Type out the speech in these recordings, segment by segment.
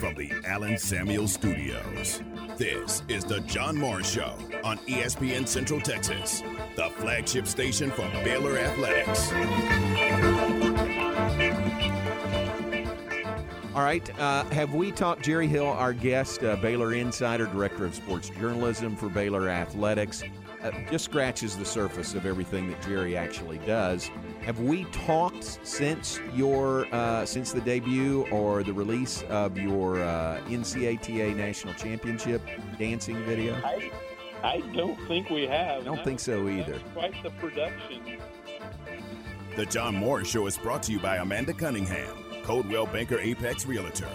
From the Allen Samuel Studios, this is the John Morris Show on ESPN Central Texas, the flagship station for Baylor Athletics. All right. Uh, have we talked Jerry Hill, our guest, uh, Baylor Insider, Director of Sports Journalism for Baylor Athletics? Uh, just scratches the surface of everything that Jerry actually does. Have we talked since your uh, since the debut or the release of your uh, NCATA national championship dancing video? I, I don't think we have. I don't That think so either. was Quite the production. The John Morris Show is brought to you by Amanda Cunningham, Coldwell Banker Apex Realtor,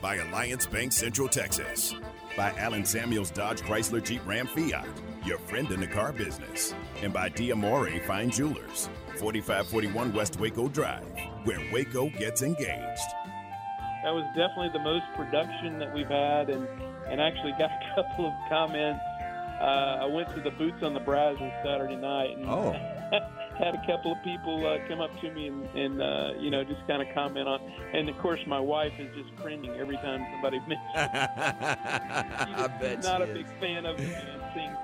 by Alliance Bank Central Texas, by Allen Samuels Dodge Chrysler Jeep Ram Fiat, your friend in the car business, and by Diamore Fine Jewelers, 4541 West Waco Drive, where Waco gets engaged. That was definitely the most production that we've had, and and actually got a couple of comments. Uh, I went to the Boots on the Brazos Saturday night, and Oh. had a couple of people uh, come up to me and, and uh, you know just kind of comment on. And of course, my wife is just cringing every time somebody mentions. I bet She's not she a big fan of it. Seeing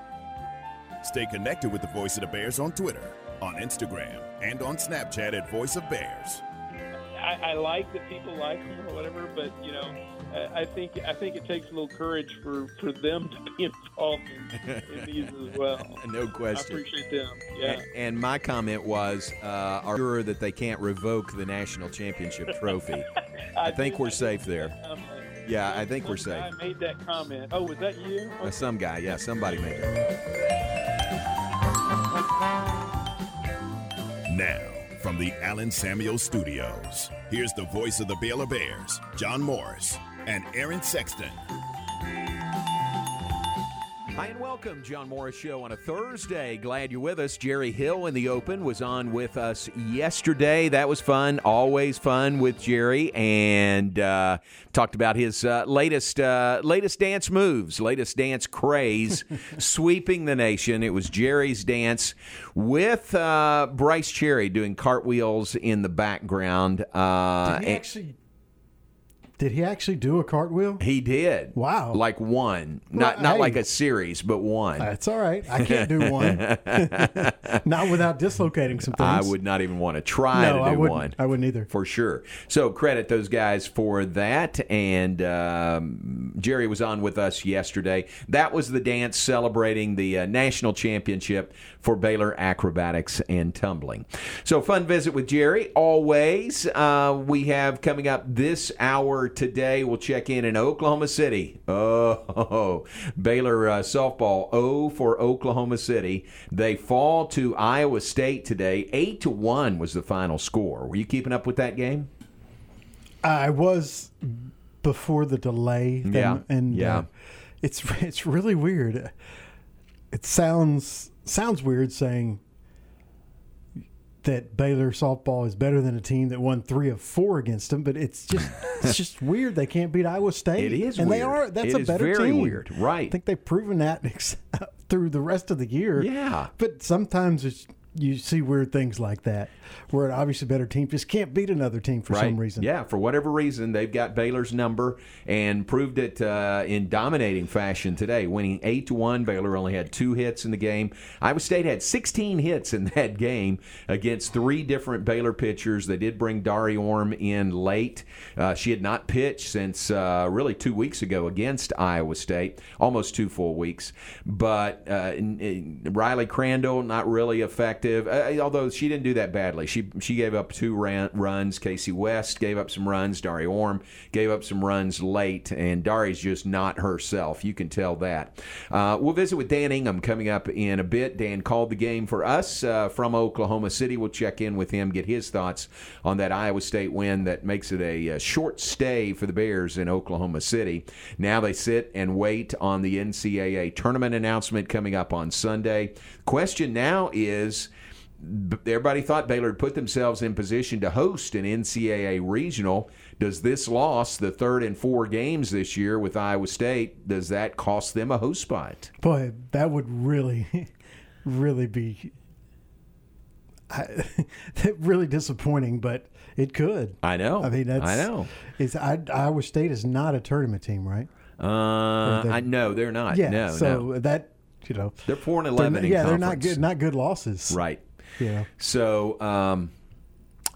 Stay connected with the Voice of the Bears on Twitter, on Instagram, and on Snapchat at Voice of Bears. I, I like that people like them or whatever, but you know, I, I think I think it takes a little courage for, for them to be involved in, in these as well. No question. I appreciate them. Yeah. A- And my comment was, uh, are sure that they can't revoke the national championship trophy. I think did- we're I safe see there. that comment. Yeah, I think we're safe. I made that comment. Oh, was that you? Uh, some guy, yeah, somebody made it. Now, from the Allen Samuel Studios, here's the voice of the Baylor Bears, John Morris, and Aaron Sexton. Hi and welcome, John Morris Show on a Thursday. Glad you're with us. Jerry Hill in the Open was on with us yesterday. That was fun. Always fun with Jerry, and uh, talked about his uh, latest uh, latest dance moves, latest dance craze, sweeping the nation. It was Jerry's dance with uh, Bryce Cherry doing cartwheels in the background. Uh, Did he actually? Did he actually do a cartwheel? he did. Wow. Like one, not not hey. like a series, but one. That's all right. I can't do one. Not without dislocating some I would not even want to try No, to do I wouldn't. one. I wouldn't either. For sure. So credit those guys for that. And um, Jerry was on with us yesterday. That was the dance celebrating the uh, national championship for Baylor acrobatics and tumbling. So fun visit with Jerry. Always. Uh, we have coming up this hour today. We'll check in in Oklahoma City. Oh, Baylor uh, softball. O for Oklahoma City. They fall to Iowa State today. Eight to one was the final score. Were you keeping up with that game? I was before the delay. thing, Yeah, and yeah. Uh, it's it's really weird. It sounds sounds weird saying that Baylor softball is better than a team that won three of four against them, but it's just it's just weird. They can't beat Iowa State. It is and weird. they are. That's It a is better very team. weird. Right. I think they've proven that through the rest of the year. Yeah. But sometimes it's, you see weird things like that, where an obviously better team just can't beat another team for some reason. Yeah, for whatever reason, they've got Baylor's number and proved it uh, in dominating fashion today, winning eight to one. Baylor only had two hits in the game. Iowa State had 16 hits in that game against three different Baylor pitchers. They did bring Dari Orme in late. Uh, she had not pitched since uh, really two weeks ago against Iowa State, almost two full weeks. But uh, RyLee Crandall not really effective, uh, although she didn't do that badly. She she gave up two ran, runs. Kaci West gave up some runs. Dari Orme gave up some runs late, and Dari's just not herself. You can tell that. Uh, we'll visit with Dan Ingham coming up in a bit. Dan called the game for us uh, from Oklahoma City. We'll check in with him, get his thoughts on that Iowa State win that makes it a, uh short stay for the Bears in Oklahoma City. Now they sit and wait on the NCAA tournament announcement coming up on Sunday. Question now is everybody thought Baylor had put themselves in position to host an NCAA regional. Does this loss, the third and four games this year with Iowa State, does that cost them a host spot? Boy, that would really, really be I, really disappointing, but it could. I know. I mean, that's I know. It's I, Iowa State is not a tournament team, right? Uh, they- I know they're not. Yeah. no, so no. that you know, They're four and they're eleven. in yeah, they're not good. Not good losses. Right. Yeah. So, um,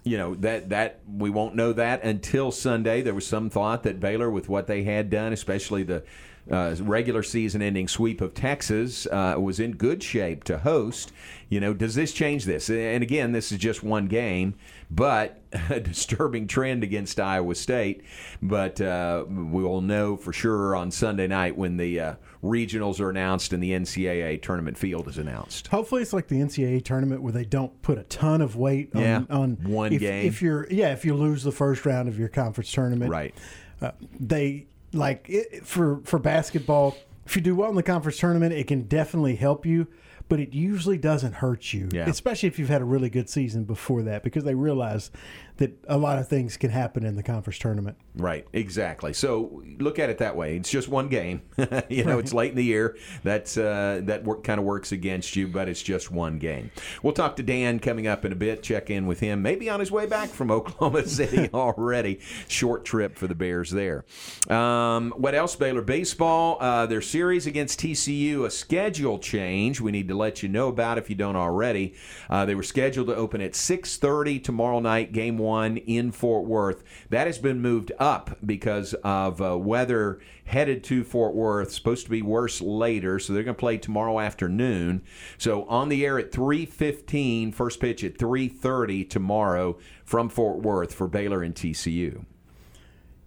you know that that we won't know that until Sunday. There was some thought that Baylor, with what they had done, especially the uh, regular season-ending sweep of Texas, uh, was in good shape to host. You know, does this change this? And again, this is just one game, but a disturbing trend against Iowa State. But uh, we will know for sure on Sunday night when the uh, regionals are announced and the NCAA tournament field is announced. Hopefully, it's like the NCAA tournament where they don't put a ton of weight on, Yeah, on one if, game. If you're yeah, if you lose the first round of your conference tournament, Right. Uh, they like it, for for basketball. If you do well in the conference tournament, it can definitely help you, but it usually doesn't hurt you. Yeah. Especially if you've had a really good season before that, because they realize that a lot of things can happen in the conference tournament. Right, exactly. So look at it that way. It's just one game. you know, it's late in the year. That's uh, that work, kind of works against you, but it's just one game. We'll talk to Dan coming up in a bit. Check in with him. Maybe on his way back from Oklahoma City already. Short trip for the Bears there. Um, what else? Baylor baseball. Uh, their series against TCU. A schedule change. We need to let you know about if you don't already. Uh, they were scheduled to open at 6:30 tomorrow night. Game one in Fort Worth. That has been moved up because of uh, weather headed to Fort Worth. Supposed to be worse later, so they're going to play tomorrow afternoon. So on the air at 3:15. First pitch at 3:30 tomorrow from Fort Worth for Baylor and TCU.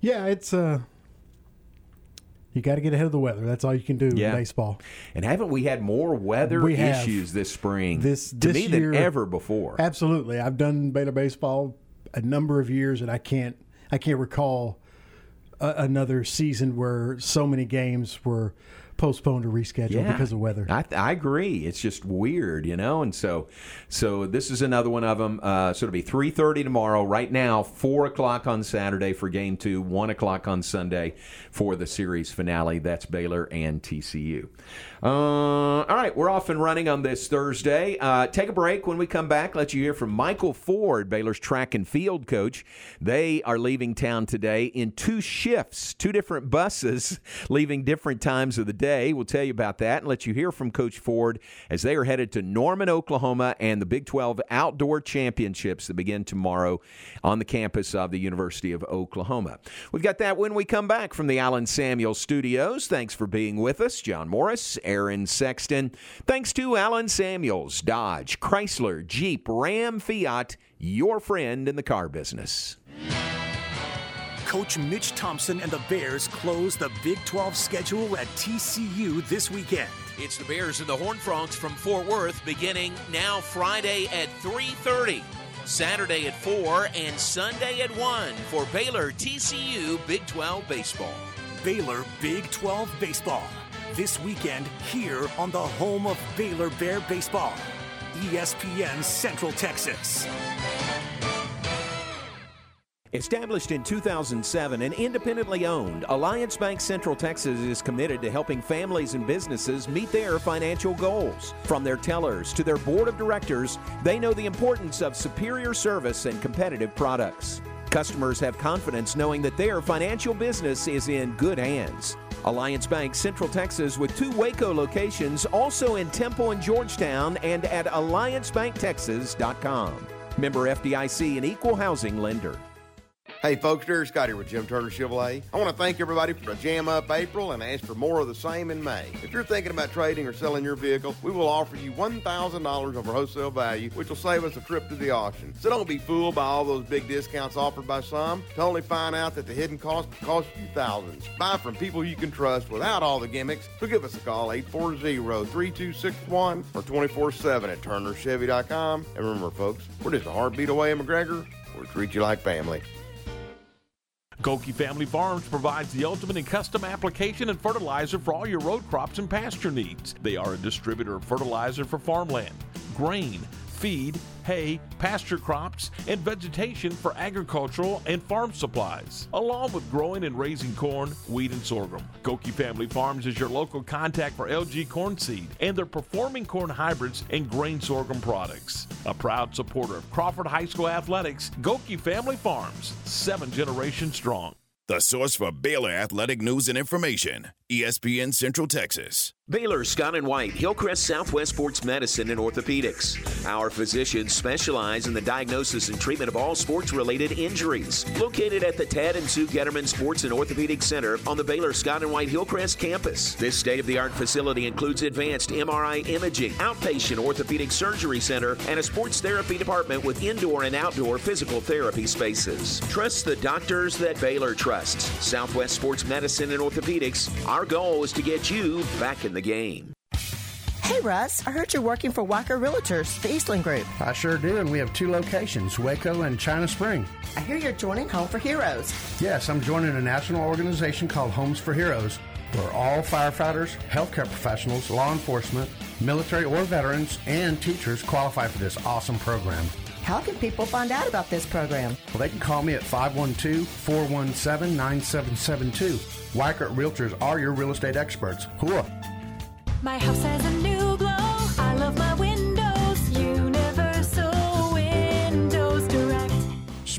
Yeah, it's uh, you got to get ahead of the weather. That's all you can do Yeah. in baseball. And haven't we had more weather We issues this spring This- to this me year- than ever before? Absolutely, I've done Baylor baseball a number of years, and I can't I can't recall a, another season where so many games were postponed or rescheduled because of weather. I, I agree. It's just weird, you know. And so, so this is another one of them. Uh, so it'll be three thirty tomorrow. Right now, four o'clock on Saturday for game two. One o'clock on Sunday for the series finale. That's Baylor and TCU. Uh, all right, we're off and running on this Thursday. Uh, take a break. When we come back, let you hear from Michael Ford, Baylor's track and field coach. They are leaving town today in two shifts, two different buses, leaving different times of the day. We'll tell you about that and let you hear from Coach Ford as they are headed to Norman, Oklahoma, and the Big 12 Outdoor Championships that begin tomorrow on the campus of the University of Oklahoma. We've got that when we come back from the Allen Samuel Studios. Thanks for being with us, John Morris, Sexton. Thanks to Allen Samuels, Dodge, Chrysler, Jeep, Ram, Fiat, your friend in the car business. Coach Mitch Thompson and the Bears close the Big 12 schedule at TCU this weekend. It's the Bears and the Horned Frogs from Fort Worth beginning now Friday at 3:30, Saturday at 4 and Sunday at 1 for Baylor TCU Big 12 baseball. Baylor Big 12 baseball. This weekend here on the home of Baylor Bear baseball. ESPN Central Texas. Established in 2007 and independently owned, Alliance Bank Central Texas is committed to helping families and businesses meet their financial goals. From their tellers to their board of directors, they know the importance of superior service and competitive products. Customers have confidence knowing that their financial business is in good hands. Alliance Bank Central Texas with two Waco locations, also in Temple and Georgetown, and at alliancebanktexas.com. Member FDIC and equal housing lender. Hey folks, Derek Scott here with Jim Turner Chevrolet. I want to thank everybody for a jam up April and ask for more of the same in May. If you're thinking about trading or selling your vehicle, we will offer you $1,000 over wholesale value, which will save us a trip to the auction. So don't be fooled by all those big discounts offered by some to only find out that the hidden cost will cost you thousands. Buy from people you can trust without all the gimmicks. So give us a call 840-3261 or 24-7 at turnerchevy.com. And remember folks, we're just a heartbeat away in McGregor. We'll treat you like family. Goki Family Farms provides the ultimate in custom application and fertilizer for all your road crops and pasture needs. They are a distributor of fertilizer for farmland, grain, feed, hay, pasture crops, and vegetation for agricultural and farm supplies, along with growing and raising corn, wheat, and sorghum. Goki Family Farms is your local contact for LG corn seed and their performing corn hybrids and grain sorghum products. A proud supporter of Crawford High School athletics, Goki Family Farms, seven generations strong. The source for Baylor athletic news and information, ESPN Central Texas. Baylor Scott and White, Hillcrest Southwest Sports Medicine and Orthopedics. Our physicians specialize in the diagnosis and treatment of all sports related injuries. Located at the Tad and Sue Getterman Sports and Orthopedic Center on the Baylor Scott and White Hillcrest campus. This state of the art facility includes advanced MRI imaging, outpatient orthopedic surgery center, and a sports therapy department with indoor and outdoor physical therapy spaces. Trust the doctors that Baylor trusts. Southwest Sports Medicine and Orthopedics. Our goal is to get you back in the game. Hey, Russ, I heard you're working for Weichert Realtors, the Eastland Group. I sure do, and we have two locations, Waco and China Spring. I hear you're joining Home for Heroes. Yes, I'm joining a national organization called Homes for Heroes, where all firefighters, healthcare professionals, law enforcement, military or veterans, and teachers qualify for this awesome program. How can people find out about this program? Well, they can call me at 512 417 9772. Weichert Realtors are your real estate experts. Hooah! My house has a new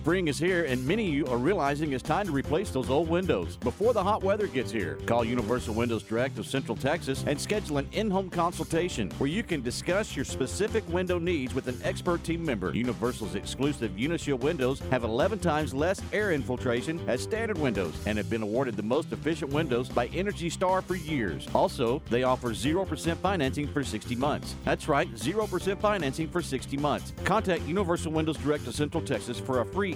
Spring is here, and many of you are realizing it's time to replace those old windows before the hot weather gets here. Call Universal Windows Direct of Central Texas and schedule an in home consultation where you can discuss your specific window needs with an expert team member. Universal's exclusive Unishield windows have 11 times less air infiltration as standard windows and have been awarded the most efficient windows by Energy Star for years. Also, they offer 0% financing for 60 months. That's right, 0% financing for 60 months. Contact Universal Windows Direct of Central Texas for a free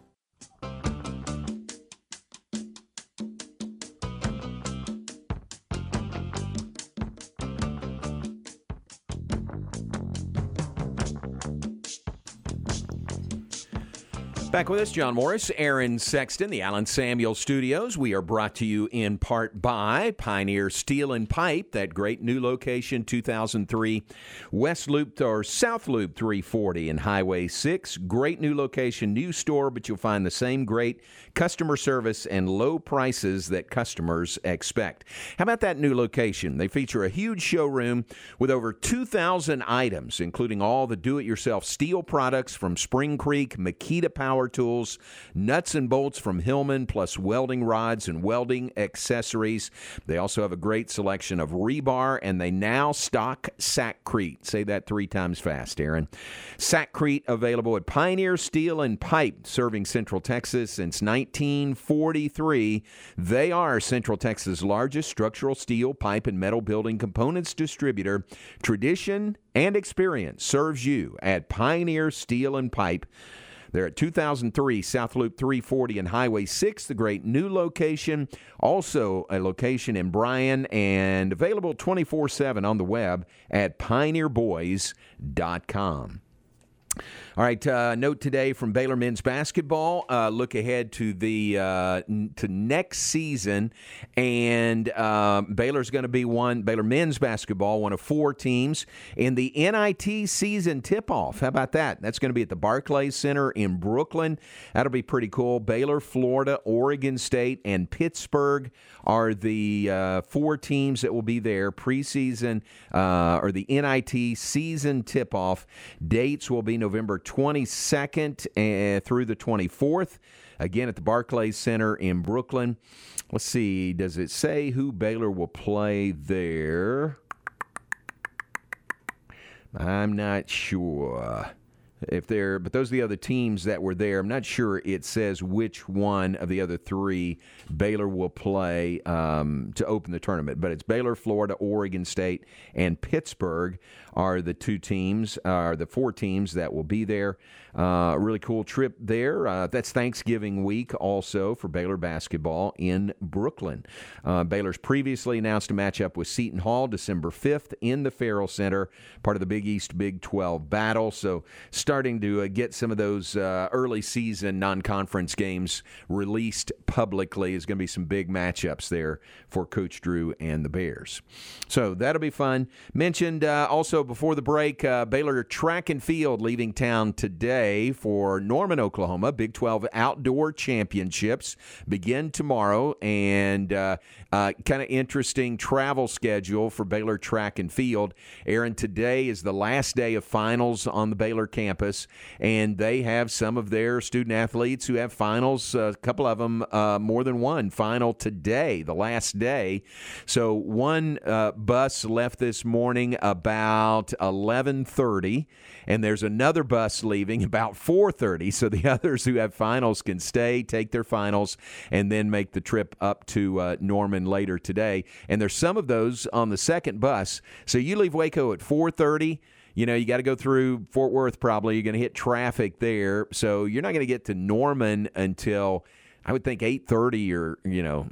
Back with us, John Morris, Aaron Sexton, the Allen Samuel Studios. We are brought to you in part by Pioneer Steel and Pipe, that great new location, 2003 West Loop or South Loop 340 and Highway 6. Great new location, new store, but you'll find the same great customer service and low prices that customers expect. How about that new location? They feature a huge showroom with over 2,000 items, including all the do it yourself steel products from Spring Creek, Makita Power Tools, nuts and bolts from Hillman, plus welding rods and welding accessories. They also have a great selection of rebar, and they now stock Sakrete. Say that three times fast, Aaron. Sakrete available at Pioneer Steel and Pipe, serving Central Texas since 1943. They are Central Texas' largest structural steel, pipe, and metal building components distributor. Tradition and experience serves you at Pioneer Steel and Pipe. They're at 2003 South Loop 340 and Highway 6, the great new location. Also, a location in Bryan and available 24 7 on the web at pioneerboys.com. All right. Uh, note today from Baylor men's basketball. Uh, look ahead to the uh, n- to next season, and uh, Baylor's going to be one. Baylor men's basketball, one of four teams in the NIT season tip-off. How about that? That's going to be at the Barclays Center in Brooklyn. That'll be pretty cool. Baylor, Florida, Oregon State, and Pittsburgh are the uh, four teams that will be there preseason uh, or the NIT season tip-off. Dates will be November 22nd uh, through the 24th. Again at the Barclays Center in Brooklyn. Let's see, does it say who Baylor will play there? I'm not sure. if they're, but those are the other teams that were there. I'm not sure it says which one of the other three Baylor will play um, to open the tournament, but it's Baylor, Florida, Oregon State, and Pittsburgh are the two teams, are the four teams that will be there. Uh, really cool trip there. Uh, that's Thanksgiving week also for Baylor basketball in Brooklyn. Uh, Baylor's previously announced a matchup with Seton Hall December 5th in the Ferrell Center, part of the Big East Big 12 battle. So starting to uh, get some of those uh, early season non conference games released publicly is going to be some big matchups there for Coach Drew and the Bears. So that'll be fun. Mentioned uh, also before the break, uh, Baylor track and field leaving town today for Norman, Oklahoma. Big 12 Outdoor Championships begin tomorrow, and uh, uh, kind of interesting travel schedule for Baylor track and field. Aaron, today is the last day of finals on the Baylor campus, and they have some of their student athletes who have finals. A couple of them, uh, more than one final today, the last day. So one uh, bus left this morning about 11:30, and there's another bus leaving about 4:30. So the others who have finals can stay, take their finals, and then make the trip up to uh, Norman later today. And there's some of those on the second bus. So you leave Waco at 4:30 you know, you got to go through Fort Worth probably. You're going to hit traffic there. So you're not going to get to Norman until I would think 8:30 or, you know,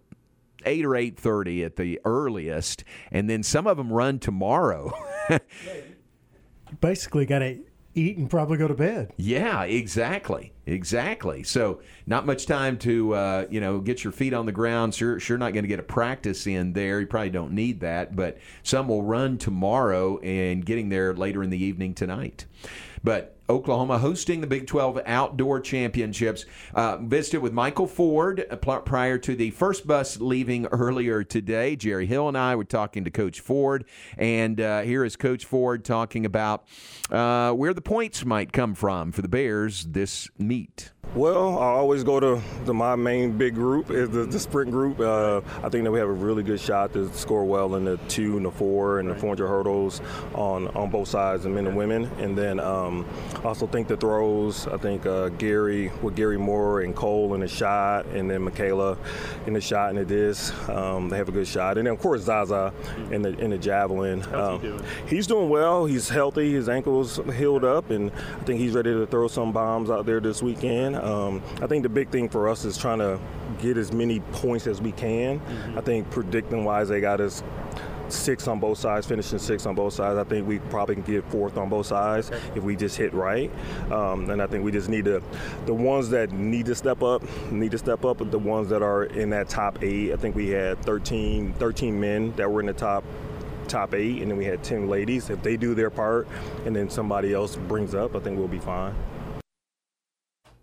8 or 8:30 at the earliest. And then some of them run tomorrow. Basically, got to eat and probably go to bed. Yeah, exactly, exactly. So not much time to uh, you know get your feet on the ground. Sure, sure, not going to get a practice in there. You probably don't need that, but some will run tomorrow and getting there later in the evening tonight. But Oklahoma hosting the Big 12 Outdoor Championships. Uh, visited with Michael Ford uh, prior to the first bus leaving earlier today. Jerry Hill and I were talking to Coach Ford, and uh, here is Coach Ford talking about uh, where the points might come from for the Bears this meet. Well, I always go to, to my main big group, is the, the sprint group. Uh, I think that we have a really good shot to score well in the two and the four and the 400 hurdles on, on both sides, the men and women. And then um, also think the throws, I think uh, Gary, with Gary Moore and Cole in the shot, and then Michaela in the shot and the disc, um, they have a good shot. And then, of course, Zaza in the, in the javelin. How's he Um, doing? He's doing well. He's healthy. His ankle's healed up, and I think he's ready to throw some bombs out there this weekend. Um, I think the big thing for us is trying to get as many points as we can. I think predicting wise, they got us six on both sides, finishing six on both sides. I think we probably can get fourth on both sides if we just hit right. Um, and I think we just need to, the ones that need to step up, need to step up, but the ones that are in that top eight, I think we had 13, 13 men that were in the top top eight, and then we had 10 ladies. If they do their part and then somebody else brings up, I think we'll be fine.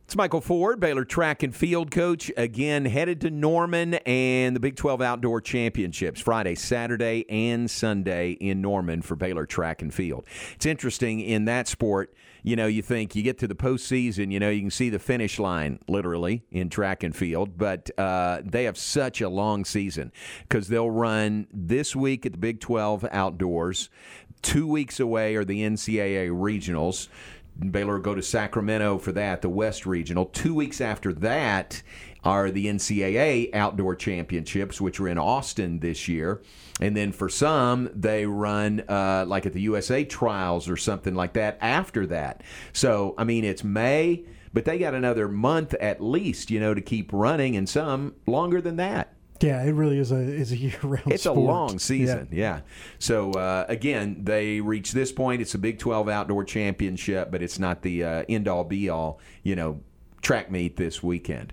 It's Michael Ford, Baylor track and field coach, again headed to Norman and the Big 12 Outdoor Championships Friday, Saturday, and Sunday in Norman for Baylor track and field. It's interesting in that sport, you know, you think you get to the postseason, you know, you can see the finish line literally in track and field, but uh, they have such a long season because they'll run this week at the Big 12 Outdoors. Two weeks away are the NCAA regionals. Baylor go to Sacramento for that, the West Regional. Two weeks after that are the NCAA Outdoor Championships, which are in Austin this year. And then for some, they run uh, like at the USA Trials or something like that after that. So, I mean, it's May, but they got another month at least, you know, to keep running, and some longer than that. Yeah, it really is a is a year round. It's a long season, yeah. So uh, again, they reach this point. It's a Big Twelve outdoor championship, but it's not the uh, end all be all. You know, track meet this weekend.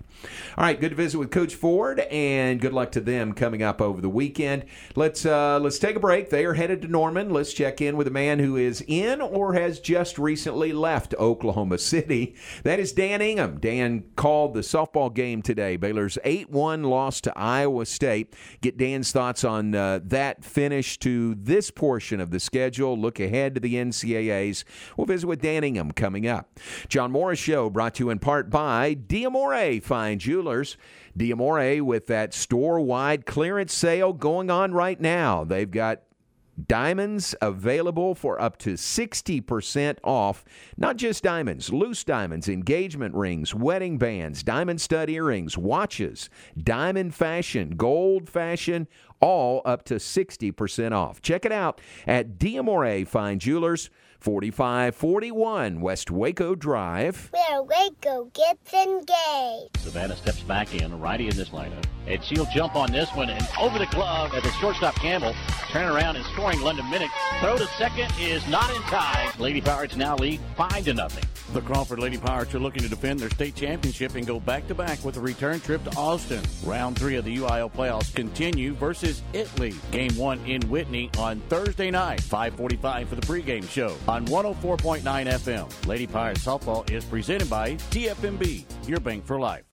All right, good to visit with Coach Ford, and good luck to them coming up over the weekend. Let's uh, let's take a break. They are headed to Norman. Let's check in with a man who is in or has just recently left Oklahoma City. That is Dan Ingham. Dan called the softball game today. Baylor's eight-one loss to Iowa State. Get Dan's thoughts on uh, that finish to this portion of the schedule. Look ahead to the NCAA's. We'll visit with Dan Ingham coming up. John Morris Show brought to you in part by Diamore Fine Jewelers. Diamore with that store wide clearance sale going on right now. They've got Diamonds available for up to 60% off. Not just diamonds, loose diamonds, engagement rings, wedding bands, diamond stud earrings, watches, diamond fashion, gold fashion, all up to 60% off. Check it out at Diamore Fine Jewelers, 4541 West Waco Drive. Where Waco gets engaged. Savannah steps back in, a righty in this lineup. And she'll jump on this one and over the glove at the shortstop Campbell. Turn around and scoring London Minnick. Throw to second is not in time. Lady Pirates now lead 5 to nothing. The Crawford Lady Pirates are looking to defend their state championship and go back to back with a return trip to Austin. Round three of the UIL playoffs continue versus Italy. Game one in Whitney on Thursday night, 545 for the pregame show on 104.9 FM. Lady Pirates softball is presented by TFMB, your bank for life.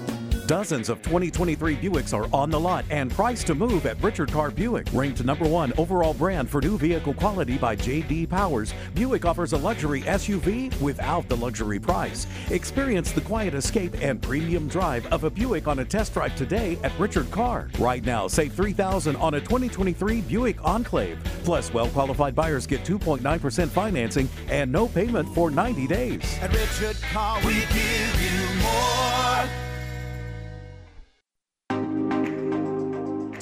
Dozens of 2023 Buicks are on the lot and priced to move at Richard Carr Buick. Ranked number one overall brand for new vehicle quality by J.D. Powers, Buick offers a luxury SUV without the luxury price. Experience the quiet escape and premium drive of a Buick on a test drive today at Richard Carr. Right now, save 3000 on a 2023 Buick Enclave. Plus, well-qualified buyers get 2.9% financing and no payment for 90 days. At Richard Carr, we give you more.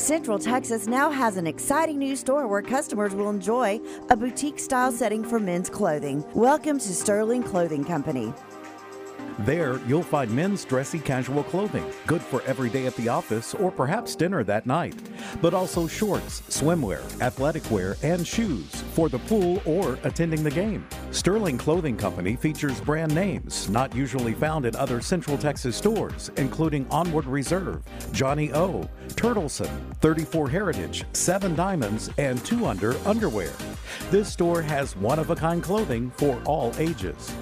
Central Texas now has an exciting new store where customers will enjoy a boutique style setting for men's clothing. Welcome to Sterling Clothing Company. There, you'll find men's dressy casual clothing, good for every day at the office or perhaps dinner that night. But also shorts, swimwear, athletic wear, and shoes for the pool or attending the game. Sterling Clothing Company features brand names not usually found in other Central Texas stores, including Onward Reserve, Johnny O, Turtleson, 34 Heritage, 7 Diamonds, and 2 Under Underwear. This store has one of a kind clothing for all ages.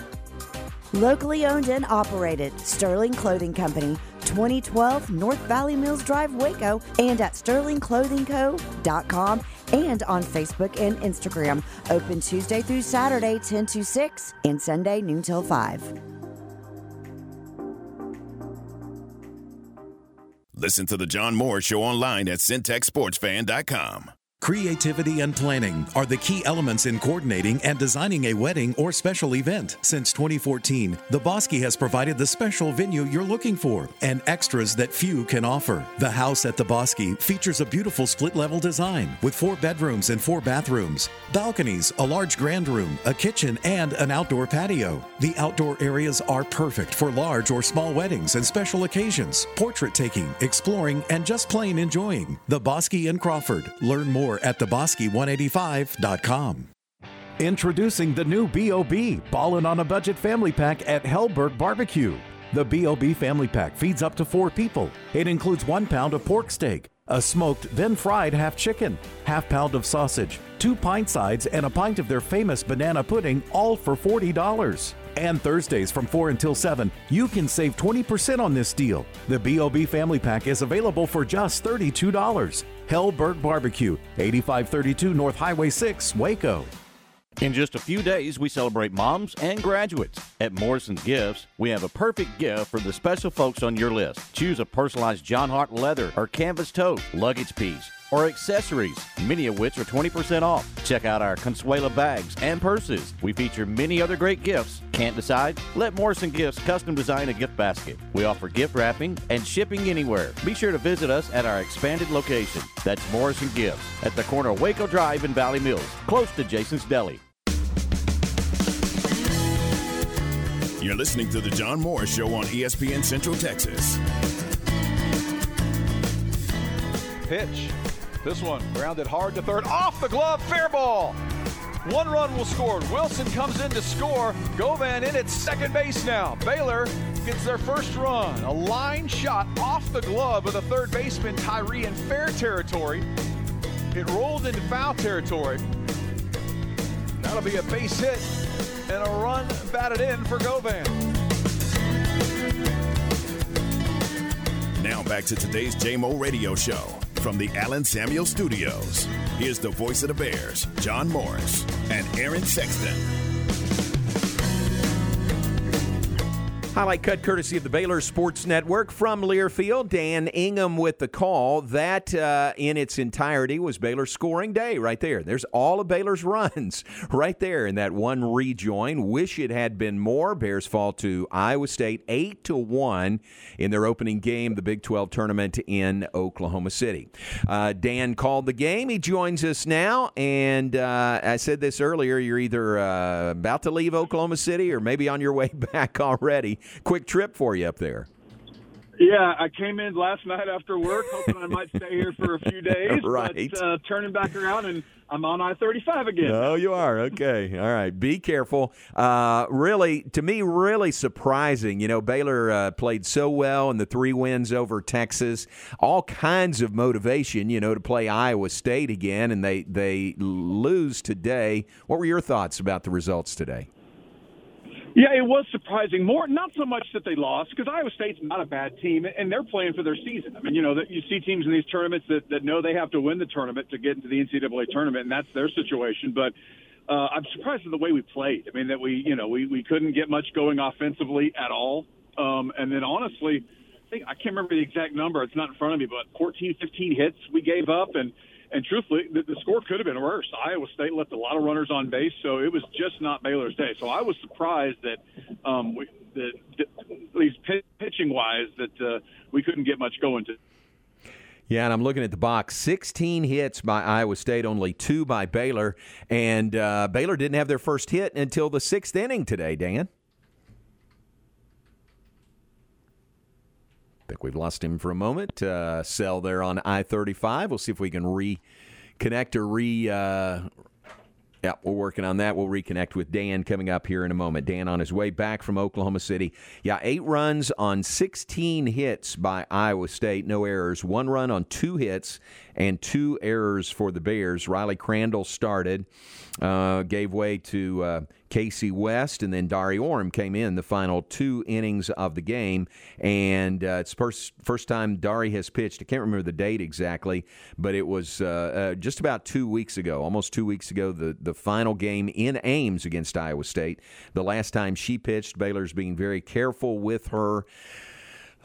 Locally owned and operated, Sterling Clothing Company, 2012 North Valley Mills Drive, Waco, and at sterlingclothingco.com and on Facebook and Instagram. Open Tuesday through Saturday, 10 to 6, and Sunday, noon till 5. Listen to the John Morris Show online at syntechsportsfan.com. Creativity and planning are the key elements in coordinating and designing a wedding or special event. Since 2014, the Bosque has provided the special venue you're looking for and extras that few can offer. The house at the Bosque features a beautiful split level design with four bedrooms and four bathrooms, balconies, a large grand room, a kitchen, and an outdoor patio. The outdoor areas are perfect for large or small weddings and special occasions, portrait taking, exploring, and just plain enjoying. The Bosque in Crawford. Learn more at thebosque185.com. Introducing the new BOB Ballin' on a Budget Family Pack at Helberg Barbecue. The BOB Family Pack feeds up to four people. It includes one pound of pork steak, a smoked, then fried half chicken, half pound of sausage, two pint sides, and a pint of their famous banana pudding, all for $40. And Thursdays from 4 until 7, you can save 20% on this deal. The BOB Family Pack is available for just $32. Helberg Barbecue, 8532 North Highway 6, Waco. In just a few days, we celebrate moms and graduates. At Morrison's Gifts, we have a perfect gift for the special folks on your list. Choose a personalized Jon Hart leather or canvas tote, luggage piece, or accessories, many of which are 20% off. Check out our Consuela bags and purses. We feature many other great gifts. Can't decide? Let Morrison Gifts custom design a gift basket. We offer gift wrapping and shipping anywhere. Be sure to visit us at our expanded location. That's Morrison Gifts at the corner of Waco Drive and Valley Mills, close to Jason's Deli. You're listening to the John Morris Show on ESPN Central Texas. Pitch. This one grounded hard to third. Off the glove, fair ball. One run was scored. Wilson comes in to score. Govan in at second base now. Baylor gets their first run. A line shot off the glove of the third baseman Tyree in fair territory. It rolled into foul territory. That'll be a base hit and a run batted in for Govan. Now back to today's JMO Radio Show from the Allen Samuel Studios. Here's the voice of the Bears, John Morris and Aaron Sexton. Highlight cut courtesy of the Baylor Sports Network from Learfield. Dan Ingham with the call. That, uh, in its entirety, was Baylor scoring day right there. There's all of Baylor's runs right there in that one rejoin. Wish it had been more. Bears fall to Iowa State eight to one in their opening game, the Big 12 tournament in Oklahoma City. Uh, Dan called the game. He joins us now, and uh, I said this earlier. You're either uh, about to leave Oklahoma City or maybe on your way back already quick trip for you up there. Yeah, I came in last night after work, hoping I might stay here for a few days. Right. But, uh, turning back around, and I'm on I-35 again. Oh, you are okay. All right, be careful. Uh, really, to me, really surprising. You know, Baylor uh, played so well in the three wins over Texas. All kinds of motivation, you know, to play Iowa State again, and they they lose today. What were your thoughts about the results today? Yeah, it was surprising. More, not so much that they lost, because Iowa State's not a bad team, and they're playing for their season. I mean, you know, that you see teams in these tournaments that, that know they have to win the tournament to get into the NCAA tournament, and that's their situation. But uh, I'm surprised at the way we played. I mean, that we, you know, we, we couldn't get much going offensively at all. Um, and then honestly, I think I can't remember the exact number. It's not in front of me, but 14, 15 hits we gave up, and and truthfully, the, the score could have been worse. Iowa State left a lot of runners on base, so it was just not Baylor's day. So I was surprised that um, we, that, that at least pitching wise, that uh, we couldn't get much going to. Yeah, and I'm looking at the box. 16 hits by Iowa State, only two by Baylor. And uh, Baylor didn't have their first hit until the sixth inning today, Dan. I think we've lost him for a moment. Uh, Cell there on I 35. We'll see if we can reconnect or re. Uh, yeah, we're working on that. We'll reconnect with Dan coming up here in a moment. Dan on his way back from Oklahoma City. Yeah, eight runs on 16 hits by Iowa State. No errors. One run on two hits and two errors for the Bears. RyLee Crandall started, uh, gave way to uh, Kaci West, and then Dari Orme came in the final two innings of the game. And uh, it's first first time Dari has pitched. I can't remember the date exactly, but it was uh, uh, just about two weeks ago, almost two weeks ago, the the final game in Ames against Iowa State. The last time she pitched, Baylor's being very careful with her.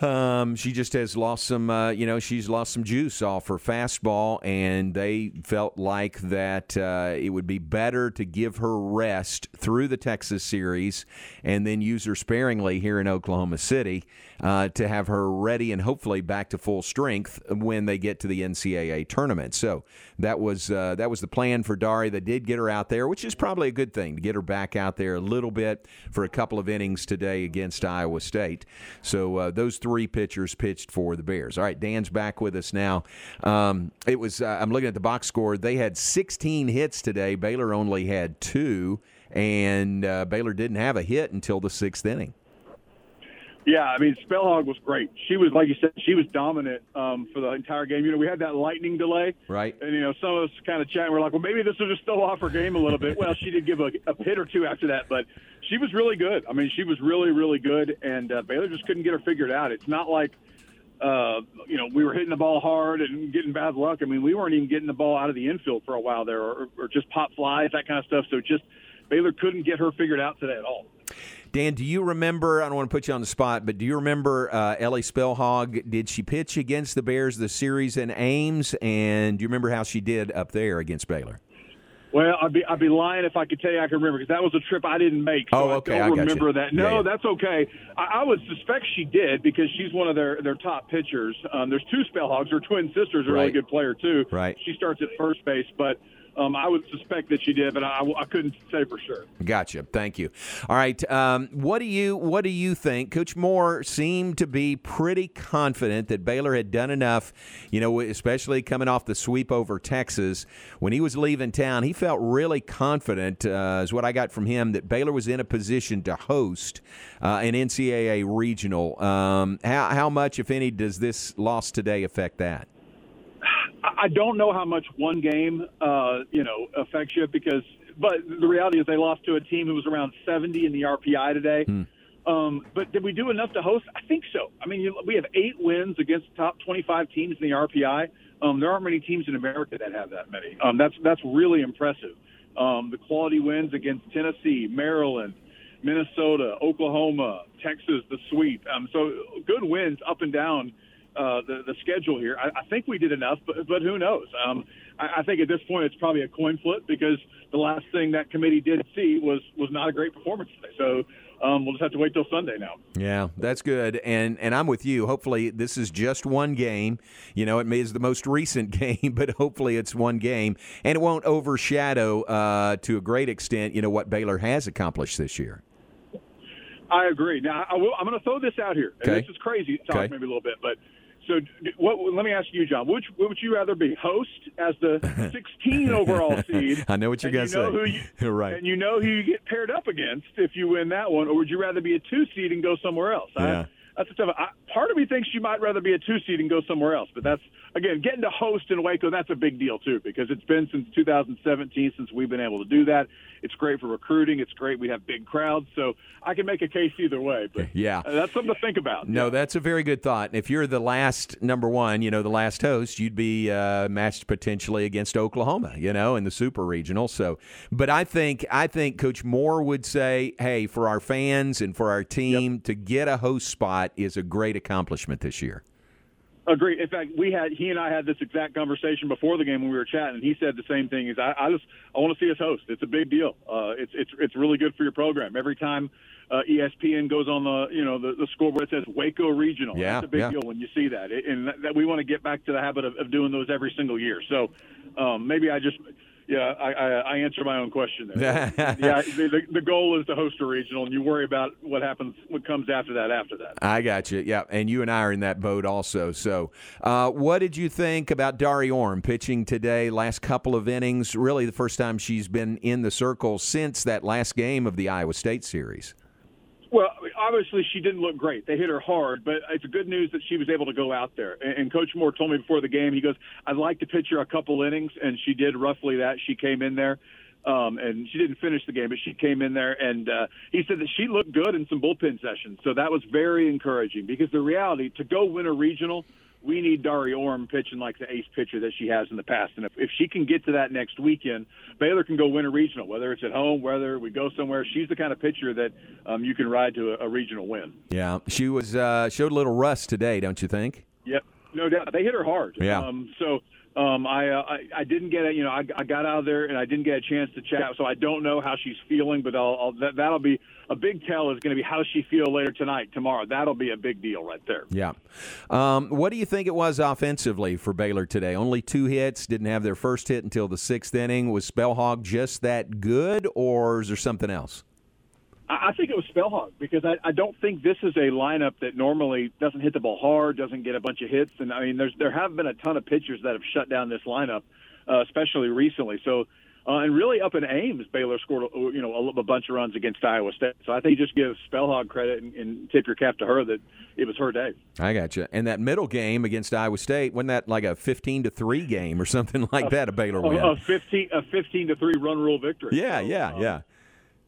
Um, she just has lost some, uh, you know, she's lost some juice off her fastball, and they felt like that uh, it would be better to give her rest through the Texas series and then use her sparingly here in Oklahoma City uh, to have her ready and hopefully back to full strength when they get to the NCAA tournament. So that was uh, that was the plan for Dari. They did get her out there, which is probably a good thing to get her back out there a little bit for a couple of innings today against Iowa State. So uh, those three pitchers pitched for the Bears. All right, Dan's back with us now. Um, it was uh, I'm looking at the box score. They had 16 hits today. Baylor only had two, and uh, Baylor didn't have a hit until the sixth inning. Yeah, I mean, Spelhaug was great. She was, like you said, she was dominant um, for the entire game. You know, we had that lightning delay. Right. And, you know, some of us kind of chatting. We're like, well, maybe this will just throw off her game a little bit. well, she did give a, a hit or two after that, but she was really good. I mean, she was really, really good, and uh, Baylor just couldn't get her figured out. It's not like, uh, you know, we were hitting the ball hard and getting bad luck. I mean, we weren't even getting the ball out of the infield for a while there or, or just pop flies, that kind of stuff. So just Baylor couldn't get her figured out today at all. Dan, do you remember? I don't want to put you on the spot, but do you remember uh, Ellie Spelhaug? Did she pitch against the Bears the series in Ames? And do you remember how she did up there against Baylor? Well, I'd be I'd be lying if I could tell you I can remember because that was a trip I didn't make. So Oh, okay, I I don't got remember that. No, yeah. that's okay. I, I would suspect she did because she's one of their their top pitchers. Um, there's two Spelhaugs. Her twin sister's a really good player too. Right. She starts at first base, but um, I would suspect that she did, but I, I couldn't say for sure. Gotcha. Thank you. All right. Um, what do you What do you think? Coach Moore seemed to be pretty confident that Baylor had done enough. You know, especially coming off the sweep over Texas when he was leaving town, he felt really confident. Uh, is what I got from him that Baylor was in a position to host uh, an NCAA regional. Um, how how much, if any, does this loss today affect that? I don't know how much one game, uh, you know, affects you because, but the reality is they lost to a team who was around 70 in the RPI today. Um, but did we do enough to host? I think so. I mean, you, we have eight wins against top 25 teams in the RPI. Um, there aren't many teams in America that have that many. Um, that's that's really impressive. Um, the quality wins against Tennessee, Maryland, Minnesota, Oklahoma, Texas, the sweep. Um, so good wins up and down uh, the the schedule here. I, I think we did enough, but but who knows? Um, I, I think at this point it's probably a coin flip because the last thing that committee did see was was not a great performance today. So um, we'll just have to wait till Sunday now. Yeah, that's good. And and I'm with you. Hopefully this is just one game. You know, it may is the most recent game, but hopefully it's one game and it won't overshadow uh, to a great extent, you know, what Baylor has accomplished this year. I agree. Now I will, I'm going to throw this out here, and Okay. this is crazy talk Okay. maybe a little bit, but. So, what? Let me ask you, John. Which what would you rather be, host as the 16 overall seed? I know what you're you know say. Who you, right. And you know who you get paired up against if you win that one, or would you rather be a two seed and go somewhere else? I- Yeah. that's a tough. I, part of me thinks you might rather be a two seed and go somewhere else, but that's again getting to host in Waco. That's a big deal too because it's been since 2017 since we've been able to do that. It's great for recruiting. It's great. We have big crowds, so I can make a case either way. But Yeah. uh, that's something to think about. No, that's a very good thought. And if you're the last number one, you know, the last host, you'd be uh, matched potentially against Oklahoma, you know, in the Super Regional. So, but I think I think Coach Moore would say, hey, for our fans and for our team to get a host spot is a great accomplishment this year. Agree. In fact, we had he and I had this exact conversation before the game when we were chatting, and he said the same thing. Is I, I just I want to see us host. It's a big deal. Uh, it's it's it's really good for your program. Every time uh, ESPN goes on the you know the, the scoreboard, it says Waco Regional. Yeah, That's a big yeah. deal when you see that, It- and that, that we want to get back to the habit of, of doing those every single year. So um, maybe I just. Yeah, I, I, I answer my own question there. yeah, the, the, the goal is to host a regional, and you worry about what happens, what comes after that. After that, I got you. Yeah, and you and I are in that boat also. So, uh, what did you think about Dari Orme pitching today? Last couple of innings, really the first time she's been in the circle since that last game of the Iowa State series. Well, obviously she didn't look great. They hit her hard, but it's good news that she was able to go out there. And, Coach Moore told me before the game, he goes, "I'd like to pitch her a couple innings," and she did roughly that. She came in there. Um, and she didn't finish the game, but she came in there, and uh, he said that she looked good in some bullpen sessions. So that was very encouraging because the reality to go win a regional, we need Dari Orme pitching like the ace pitcher that she has in the past. And if, if she can get to that next weekend, Baylor can go win a regional, whether it's at home, whether we go somewhere. She's the kind of pitcher that um, you can ride to a, a regional win. Yeah, she was uh, showed a little rust today, don't you think? Yep, no doubt. They hit her hard. Yeah. Um, so um, I, uh, I I didn't get it. You know, I, I got out of there and I didn't get a chance to chat. So I don't know how she's feeling, but I'll, I'll that, that'll be a big tell. Is going to be how she feel later tonight, tomorrow. That'll be a big deal right there. Yeah. Um, what do you think it was offensively for Baylor today? Only two hits, didn't have their first hit until the sixth inning. Was Spelhaug just that good, or is there something else? I think it was Spelhaug because I, I don't think this is a lineup that normally doesn't hit the ball hard, doesn't get a bunch of hits, and I mean, there's there have been a ton of pitchers that have shut down this lineup, uh, especially recently. So, uh, and really up in Ames, Baylor scored uh, you know a, a bunch of runs against Iowa State. So I think you just give Spelhaug credit and, and tip your cap to her that it was her day. I got you. And that middle game against Iowa State, wasn't that like a 15 to 3 game or something like that, a Baylor A, win? a fifteen a fifteen to three run rule victory. yeah, yeah, yeah.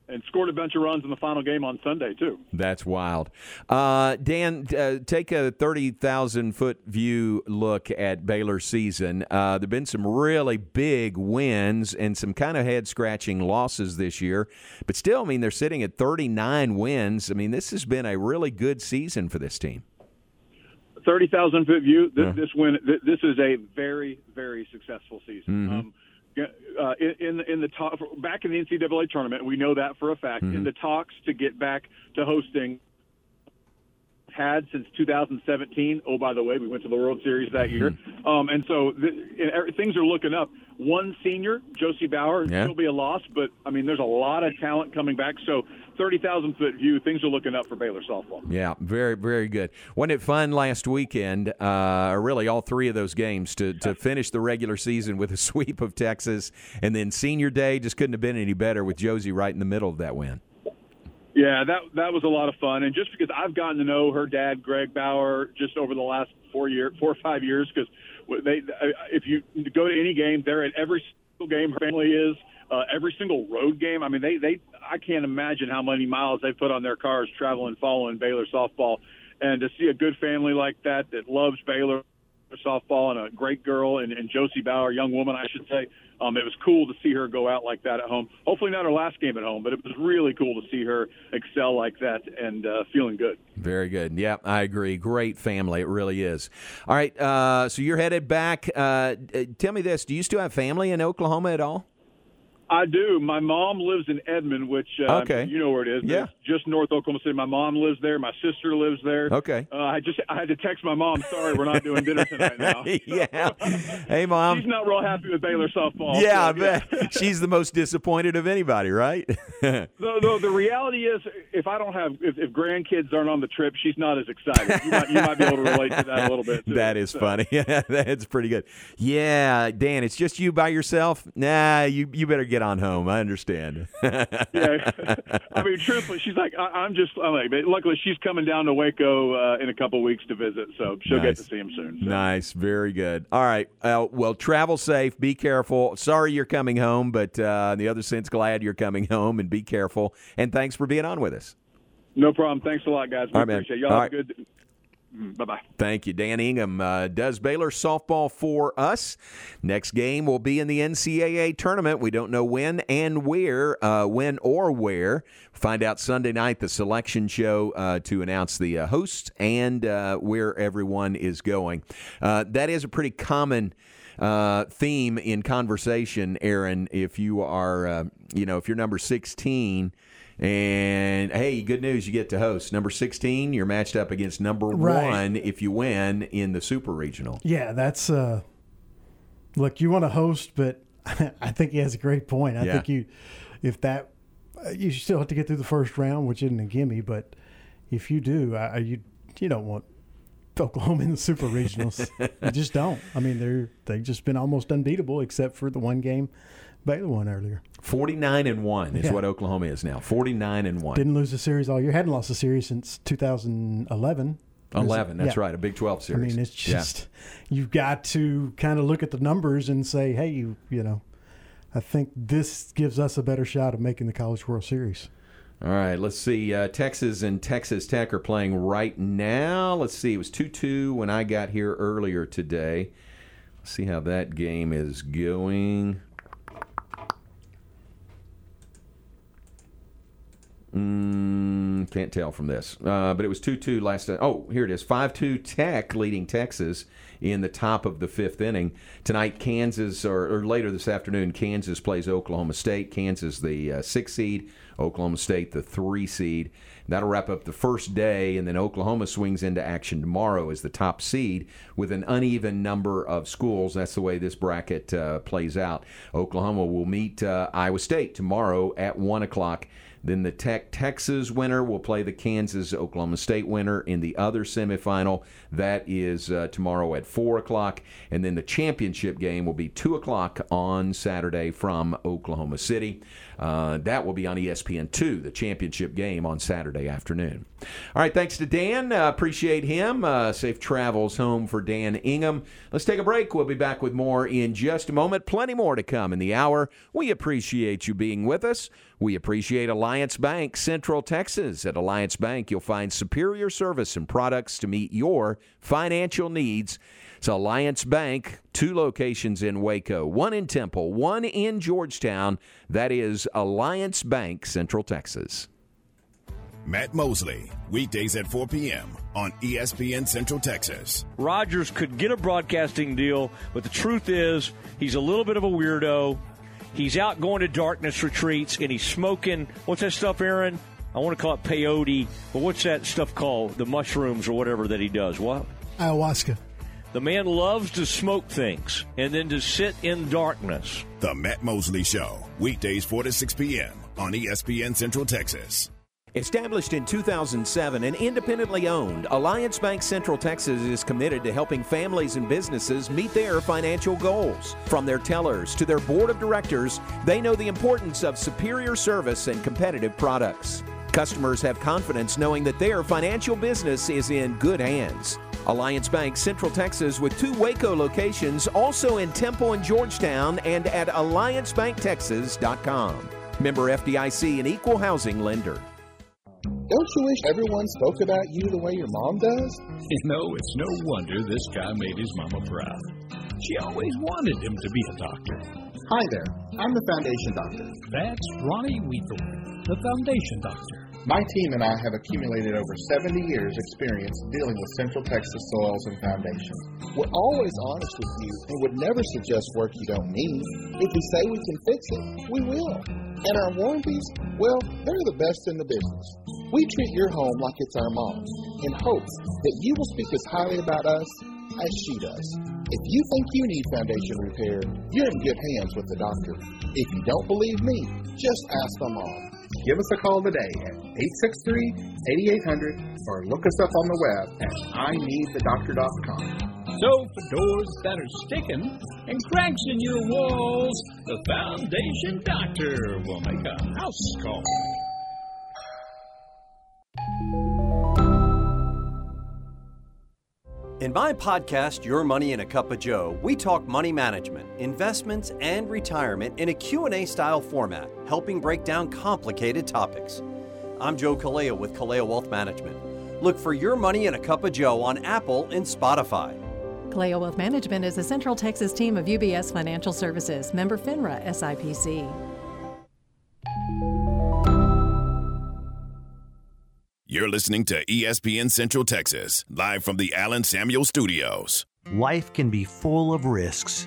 And scored a bunch of runs in the final game on Sunday too. That's wild. Uh, Dan, uh, take a 30,000 foot view look at Baylor season. Uh, there have been some really big wins and some kind of head scratching losses this year. But still, I mean, they're sitting at 39 wins. I mean, this has been a really good season for this team. thirty thousand foot view. This, Yeah. this win. This is a very, very successful season. Mhm. Um, uh, in in the, in the talk back in the NCAA tournament, we know that for a fact. Mm-hmm. In the talks to get back to hosting, had since 2017. Oh, by the way, we went to the World Series that year, Mm-hmm. um, and so the, and things are looking up. One senior, Josie Bauer, Yeah. still be a loss, but I mean, there's a lot of talent coming back. So, thirty thousand foot view, things are looking up for Baylor softball. Yeah, very, very good. Wasn't it fun last weekend? Uh, or really, all three of those games to, to finish the regular season with a sweep of Texas, and then senior day just couldn't have been any better with Josie right in the middle of that win. Yeah, that that was a lot of fun, and just because I've gotten to know her dad, Greg Bauer, just over the last four year, four or five years, because They, if you go to any game, they're at every single game. Her family is uh, every single road game. I mean, they they I can't imagine how many miles they put on their cars traveling, following Baylor softball, and to see a good family like that that loves Baylor softball and a great girl and, and Josie Bauer, young woman, I should say. Um, it was cool to see her go out like that at home. Hopefully not her last game at home, but it was really cool to see her excel like that and uh, feeling good. Very good. Yeah, I agree. Great family. It really is. All right. Uh, so you're headed back. Uh, tell me this: Do you still have family in Oklahoma at all? I do. My mom lives in Edmond, which uh, Okay. you know where it is. Yeah. just north Oklahoma City. My mom lives there. My sister lives there. Okay. Uh, I just I had to text my mom. Sorry, we're not doing dinner tonight now. yeah. Hey, mom. She's not real happy with Baylor softball. yeah, I so, bet she's the most disappointed of anybody, right? The, the, the reality is, if I don't have, if, if grandkids aren't on the trip, she's not as excited. You might, you might be able to relate to that a little bit. Too. that is funny. That's pretty good. Yeah, Dan, it's just you by yourself. Nah, you you better get on home. I understand. yeah, I mean, truthfully, she's like, I, I'm just, I'm like, luckily she's coming down to Waco uh, in a couple weeks to visit, so she'll get to see him soon. Nice, very good. All right. Uh, well, travel safe. Be careful. Sorry you're coming home, but uh, in the other sense, glad you're coming home and be careful. And thanks for being on with us. No problem. Thanks a lot, guys. We right, man. appreciate it. Y'all All have a good. Bye bye. Thank you. Dan Ingham uh, does Baylor softball for us. Next game will be in the NCAA tournament. We don't know when and where, uh, when or where. Find out Sunday night, the selection show uh, to announce the uh, hosts and uh, where everyone is going. Uh, that is a pretty common. Uh, theme in conversation, Aaron. If you are, uh, you know, if you're number 16, and hey, good news, you get to host. Number 16, you're matched up against number Right. one if you win in the Super Regional. Yeah, that's uh look, you want to host, but I think he has a great point. I Yeah. think you if that uh, you still have to get through the first round, which isn't a gimme, but if you do, I, I- you you don't want Oklahoma in the Super Regionals. you just don't. I mean, they're they've just been almost unbeatable except for the one game Baylor won earlier. 49 and 1 is Yeah. what Oklahoma is now. 49 and 1. Didn't lose a series all year. Hadn't lost a series since 2011. 11, that's Yeah. right, a Big 12 series. I mean, it's Yeah. just you've got to kind of look at the numbers and say, hey, you you know, I think this gives us a better shot of making the College World Series. All right, let's see. Uh, Texas and Texas Tech are playing right now. Let's see. It was 2 2 when I got here earlier today. Let's see how that game is going. Mm, can't tell from this. Uh, but it was 2 2 last night. Oh, here it is 5 2 Tech leading Texas in the top of the fifth inning. Tonight, Kansas, or, or later this afternoon, Kansas plays Oklahoma State. Kansas, the uh, six seed, Oklahoma State, the three seed. That'll wrap up the first day, and then Oklahoma swings into action tomorrow as the top seed with an uneven number of schools. That's the way this bracket uh, plays out. Oklahoma will meet uh, Iowa State tomorrow at 1 o'clock. Then the Tech Texas winner will play the Kansas Oklahoma State winner in the other semifinal. That is uh, tomorrow at 4 o'clock. And then the championship game will be 2 o'clock on Saturday from Oklahoma City. Uh, that will be on ESPN2, the championship game on Saturday afternoon. All right, thanks to Dan. Uh, appreciate him. Uh, safe travels home for Dan Ingham. Let's take a break. We'll be back with more in just a moment. Plenty more to come in the hour. We appreciate you being with us. We appreciate Alliance Bank, Central Texas. At Alliance Bank, you'll find superior service and products to meet your financial needs. It's Alliance Bank, two locations in Waco, one in Temple, one in Georgetown. That is Alliance Bank, Central Texas. Matt Mosley, weekdays at 4 p.m. on ESPN Central Texas. Rodgers could get a broadcasting deal, but the truth is he's a little bit of a weirdo. He's out going to darkness retreats and he's smoking. What's that stuff, Aaron? I want to call it peyote, but what's that stuff called? The mushrooms or whatever that he does. What? Ayahuasca. The man loves to smoke things and then to sit in darkness. The Matt Mosley Show, weekdays 4 to 6 p.m. on ESPN Central Texas. Established in 2007 and independently owned, Alliance Bank Central Texas is committed to helping families and businesses meet their financial goals. From their tellers to their board of directors, they know the importance of superior service and competitive products. Customers have confidence knowing that their financial business is in good hands. Alliance Bank, Central Texas, with two Waco locations, also in Temple and Georgetown, and at alliancebanktexas.com. Member FDIC, an equal housing lender. Don't you wish everyone spoke about you the way your mom does? You know, it's no wonder this guy made his mama proud. She always wanted him to be a doctor. Hi there, I'm the Foundation Doctor. That's Ronnie Weethorn, the Foundation Doctor. My team and I have accumulated over 70 years' experience dealing with Central Texas soils and foundations. We're always honest with you and would never suggest work you don't need. If we say we can fix it, we will. And our warranties, well, they're the best in the business. We treat your home like it's our mom's in hopes that you will speak as highly about us as she does. If you think you need foundation repair, you're in good hands with the doctor. If you don't believe me, just ask my mom. Give us a call today at 863-8800 or look us up on the web at ineedthedoctor.com. So, for doors that are sticking and cracks in your walls, the Foundation Doctor will make a house call. In my podcast, Your Money in a Cup of Joe, we talk money management, investments, and retirement in a Q&A style format, helping break down complicated topics. I'm Joe Kaleo with Kaleo Wealth Management. Look for Your Money in a Cup of Joe on Apple and Spotify. Kaleo Wealth Management is a Central Texas team of UBS Financial Services, member FINRA SIPC. You're listening to ESPN Central Texas, live from the Allen Samuel Studios. Life can be full of risks.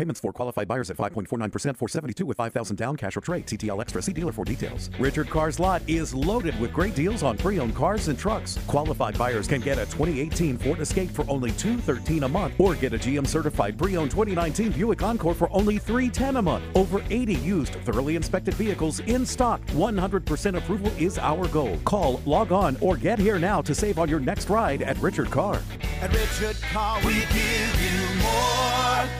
Payments for qualified buyers at 5.49% for 72 with 5000 down cash or trade. TTL Extra. See dealer for details. Richard Carr's lot is loaded with great deals on pre-owned cars and trucks. Qualified buyers can get a 2018 Ford Escape for only 213 a month or get a GM certified pre-owned 2019 Buick Encore for only 310 a month. Over 80 used, thoroughly inspected vehicles in stock. 100% approval is our goal. Call, log on, or get here now to save on your next ride at Richard Carr. At Richard Carr, we give you more.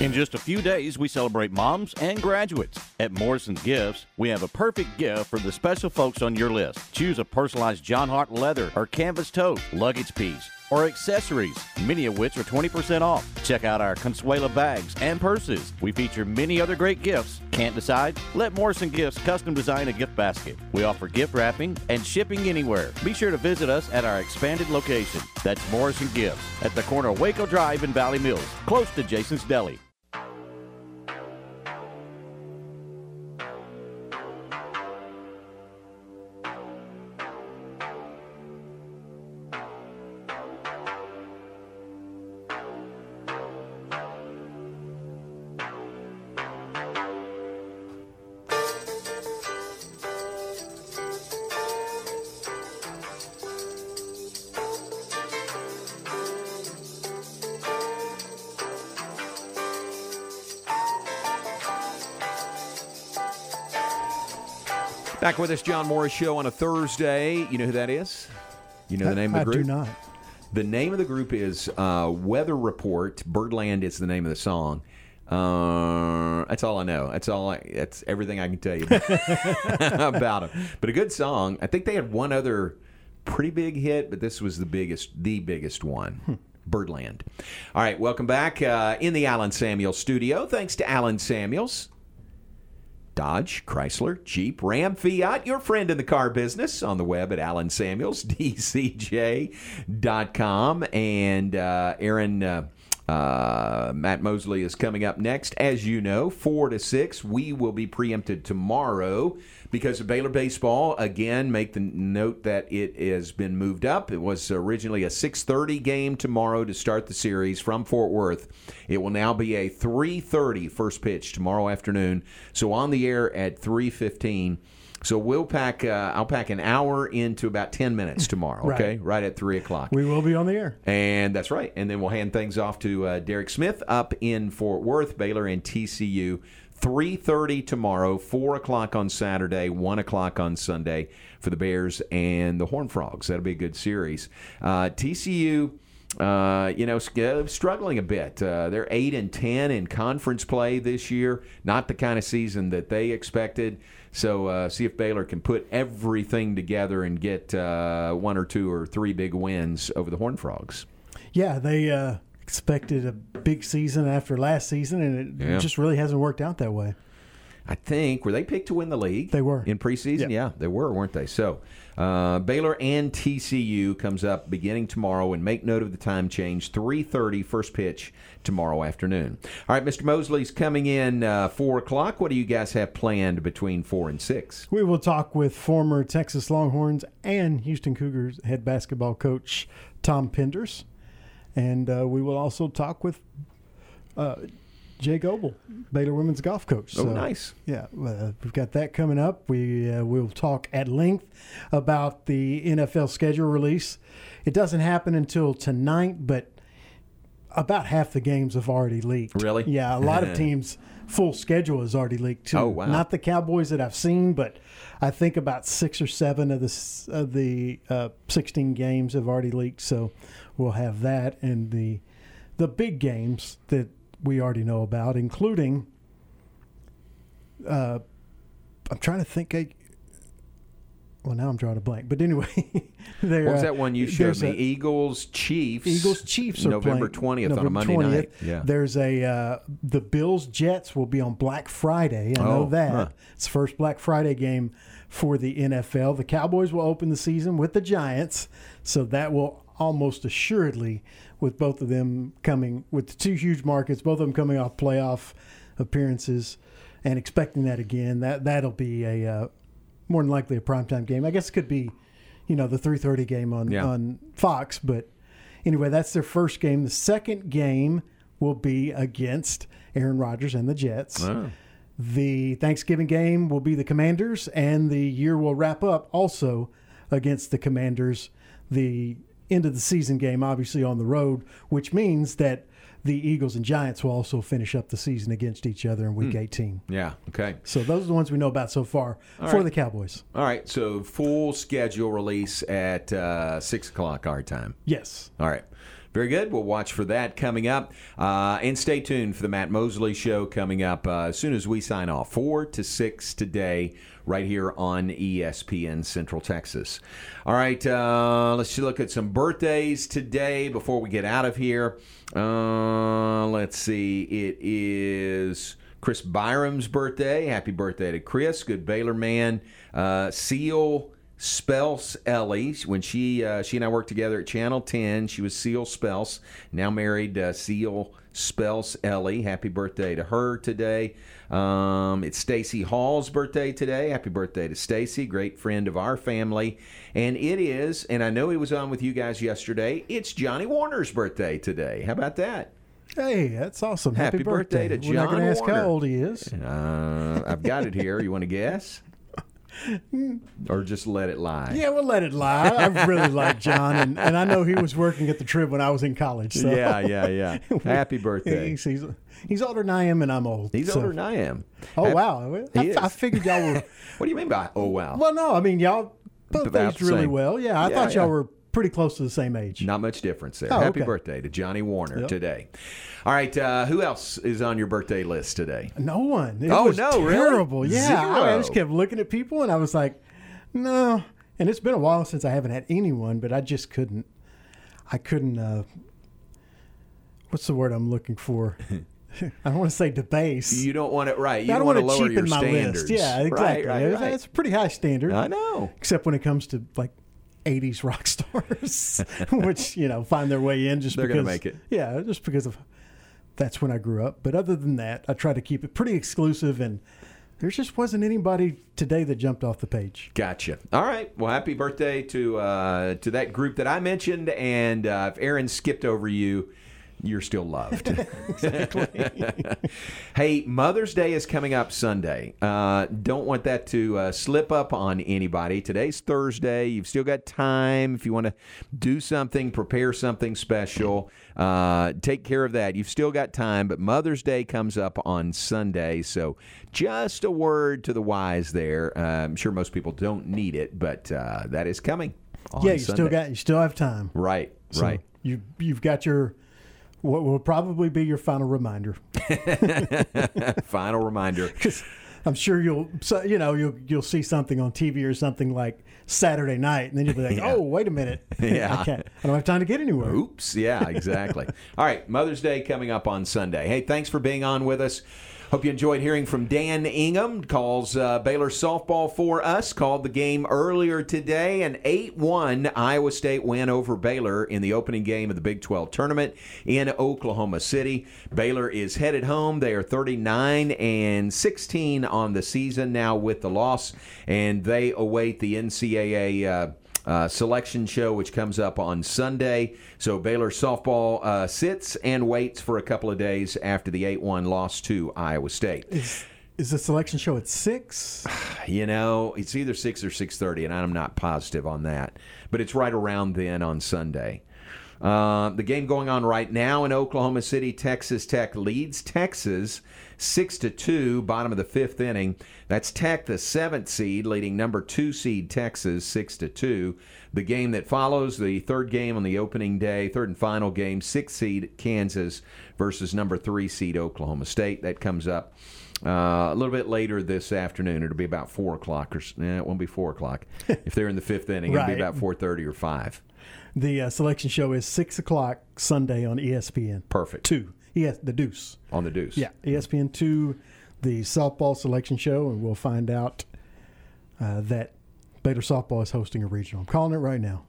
In just a few days, we celebrate moms and graduates. At Morrison's Gifts, we have a perfect gift for the special folks on your list. Choose a personalized Jon Hart leather or canvas tote, luggage piece, or accessories, many of which are 20% off. Check out our Consuela bags and purses. We feature many other great gifts. Can't decide? Let Morrison Gifts custom design a gift basket. We offer gift wrapping and shipping anywhere. Be sure to visit us at our expanded location. That's Morrison Gifts at the corner of Waco Drive and Valley Mills, close to Jason's Deli. Back with us, John Morris Show on a Thursday. You know who that is? You know the name of the group? I do not. The name of the group is uh, Weather Report. Birdland is the name of the song. Uh, that's all I know. That's all. I, that's everything I can tell you about them. But a good song. I think they had one other pretty big hit, but this was the biggest, the biggest one. Birdland. All right, welcome back uh, in the Allen Samuels studio. Thanks to Allen Samuels. Dodge, Chrysler, Jeep, Ram, Fiat, your friend in the car business on the web at alansamuelsdcj.com. And uh, Aaron, uh, uh, Matt Mosley is coming up next. As you know, 4 to 6. We will be preempted tomorrow because of Baylor baseball. Again, make the note that it has been moved up. It was originally a 6:30 game tomorrow to start the series from Fort Worth. It will now be a 3:30 first pitch tomorrow afternoon. So on the air at 3:15. So we'll pack. Uh, I'll pack an hour into about 10 minutes tomorrow. Okay, right at three o'clock. We will be on the air. And that's right. And then we'll hand things off to uh, Derek Smith up in Fort Worth, Baylor and TCU. 3.30 tomorrow, 4 o'clock on Saturday, 1 o'clock on Sunday for the Bears and the horn Frogs. That'll be a good series. Uh, TCU... Uh, you know, struggling a bit. Uh, they're eight and ten in conference play this year. Not the kind of season that they expected. So, uh, see if Baylor can put everything together and get uh, one or two or three big wins over the Horned Frogs. Yeah, they uh, expected a big season after last season, and it Yeah. just really hasn't worked out that way. I think were they picked to win the league? They were in preseason. Yeah, they were, weren't they? So uh, Baylor and TCU comes up beginning tomorrow, and make note of the time change: 3:30 first pitch tomorrow afternoon. All right, Mr. Mosley's coming in uh, four o'clock. What do you guys have planned between four and six? We will talk with former Texas Longhorns and Houston Cougars head basketball coach Tom Penders, and uh, we will also talk with uh, Jay Goble, Baylor women's golf coach. Oh, nice. Yeah, uh, we've got that coming up. We uh, will talk at length about the NFL schedule release. It doesn't happen until tonight, but about half the games have already leaked. Really? Yeah, a lot of teams' full schedule has already leaked too. Oh, wow. Not the Cowboys that I've seen, but I think about six or seven of the of the uh, 16 games have already leaked. So we'll have that and the the big games that we already know about, including. Uh, I'm trying to think. I, well, now I'm drawing a blank. But anyway, there, What was uh, that one you showed there's me? a- Eagles Chiefs. Eagles Chiefs are November 20th on a Monday 20th. night. Yeah. There's a uh, the Bills Jets will be on Black Friday. I know Oh, that. huh. It's the first Black Friday game for the NFL. The Cowboys will open the season with the Giants, so that will almost assuredly, with both of them coming with the two huge markets, both of them coming off playoff appearances, and expecting that again. That that'll be a uh, more than likely a primetime game. I guess it could be, you know, the three thirty game on Yeah. on Fox, but anyway, that's their first game. The second game will be against Aaron Rodgers and the Jets. Oh. The Thanksgiving game will be the Commanders, and the year will wrap up also against the Commanders. The end of the season game, obviously on the road, which means that the Eagles and Giants will also finish up the season against each other in Week Hmm. 18. Yeah. Okay. So those are the ones we know about so far All for right. the Cowboys. All right. So full schedule release at uh, six o'clock our time. Yes. All right. Very good. We'll watch for that coming up. Uh, and stay tuned for the Matt Mosley Show coming up uh, as soon as we sign off. 4 to 6 today, right here on ESPN Central Texas. All right. Uh, let's look at some birthdays today before we get out of here. Uh, let's see. It is. Chris Byram's birthday. Happy birthday to Chris. Good Baylor man. Uh, Seal Spels Ellie. When she uh, she and I worked together at Channel 10, she was Seal Spels. Now married uh, Seal Spels Ellie. Happy birthday to her today. Um, it's Stacy Hall's birthday today. Happy birthday to Stacy, great friend of our family. And it is, and I know he was on with you guys yesterday. It's Johnny Warner's birthday today. How about that? Hey, that's awesome. Happy, Happy, birthday, to John We're not going to ask Warner. how old he is. Uh, I've got it here. You want to guess? or just let it lie? Yeah, we'll let it lie. I really like John, and, and I know he was working at the Trib when I was in college. So. Yeah, yeah, yeah. Happy birthday. He's, he's, he's older than I am, and I'm old. He's so- older than I am. Oh wow! I. I figured y'all were. What do you mean by oh wow? well, no, I mean y'all both aged really same. well. Yeah, I Yeah, thought y'all yeah. were pretty close to the same age. Not much difference there. Oh, Happy okay. birthday to Johnny Warner Yep. today. All right, uh, who else is on your birthday list today? No one. It Oh, was no, really? terrible. Yeah, I, I just kept looking at people, and I was like, no. And it's been a while since I haven't had anyone, but I just couldn't. I couldn't. Uh, what's the word I'm looking for? I don't want to say debase. You don't want it right. You I don't want to want to lower cheapen your my standards. list. Yeah, exactly. right, It's- right. It's a pretty high standard. I know. Except when it comes to like 80s rock stars, which, you know, find their way in just They're because. gonna make it. Yeah, just because of that's when I grew up. But other than that, I try to keep it pretty exclusive and there just wasn't anybody today that jumped off the page. Gotcha. All right. Well, happy birthday to uh, to that group that I mentioned, and uh, if Aaron skipped over you, you're still loved. Exactly. Hey, Mother's Day is coming up Sunday. Uh, don't want that to uh, slip up on anybody. Today's Thursday. You've still got time if you want to do something, prepare something special. Uh, take care of that. You've still got time, but Mother's Day comes up on Sunday. So, just a word to the wise there. Uh, I'm sure most people don't need it, but uh, that is coming. On yeah, you Sunday. still got you still have time. right, So right. You you've got your what will probably be your final reminder. Final reminder. I'm sure you'll you know you'll you'll see something on TV or something like Saturday night, and then you'll be like, Yeah. "Oh, wait a minute, Yeah. I can't, I don't have time to get anywhere." Oops. Yeah, exactly. All right. Mother's Day coming up on Sunday. Hey, thanks for being on with us. Hope you enjoyed hearing from Dan Ingham. Calls uh, Baylor softball for us. Called the game earlier today. An 8 1 Iowa State win over Baylor in the opening game of the Big 12 tournament in Oklahoma City. Baylor is headed home. They are 39 and 16 on the season now with the loss, and they await the NCAA. Uh, uh, selection show, which comes up on Sunday. So Baylor softball uh, sits and waits for a couple of days after the 8 1 loss to Iowa State. Is, is the selection show at six? You know, it's either 6 or 6.30, and I'm not positive on that. But it's right around then on Sunday. Uh, the game going on right now in Oklahoma City, Texas Tech leads Texas six to two, bottom of the fifth inning. That's Tech, the seventh seed, leading number two seed Texas six to two. The game that follows, the third game on the opening day, third and final game, sixth seed Kansas versus number three seed Oklahoma State. That comes up. Uh, a little bit later this afternoon, it'll be about four o'clock, or eh, it won't be four o'clock. if they're in the fifth inning, it'll be about four thirty or five. The uh, selection show is six o'clock Sunday on ESPN. Perfect. Two. Yes, the Deuce. On the Deuce. Yeah, ESPN two, the softball selection show, and we'll find out uh, that Baylor softball is hosting a regional. I'm calling it right now.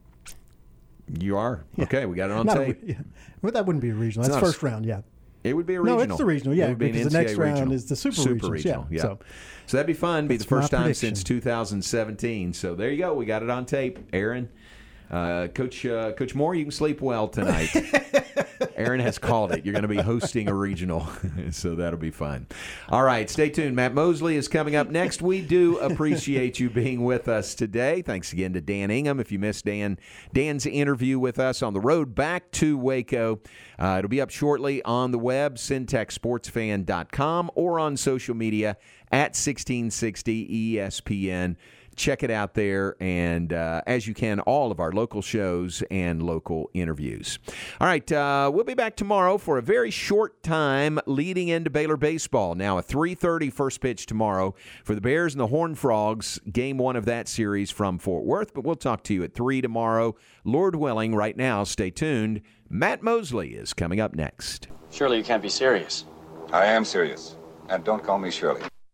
You are okay. We got it on Not tape. re- yeah. Well, that wouldn't be a regional. It's That's not a first round. Yeah. It would be a regional. No, it's the regional, yeah, It would be an because the next NCAA round regional. is the super regionals, regional. yeah, Yeah. so- So, that'd be fun. Be the first time prediction. since 2017. So there you go. We got it on tape. Aaron, uh, Coach uh, Coach Moore, you can sleep well tonight. Aaron has called it. You're going to be hosting a regional, so that'll be fun. All right, stay tuned. Matt Mosley is coming up next. We do appreciate you being with us today. Thanks again to Dan Ingham. If you missed Dan Dan's interview with us on the road back to Waco, uh, it'll be up shortly on the web, centexsportsfan.com, or on social media at 1660 ESPN check it out there and uh, as you can all of our local shows and local interviews all right uh, we'll be back tomorrow for a very short time leading into baylor baseball now a 3.30 first pitch tomorrow for the bears and the horned frogs game one of that series from fort worth but we'll talk to you at 3 tomorrow lord willing right now stay tuned matt mosley is coming up next Surely you can't be serious. I am serious. And don't call me Shirley.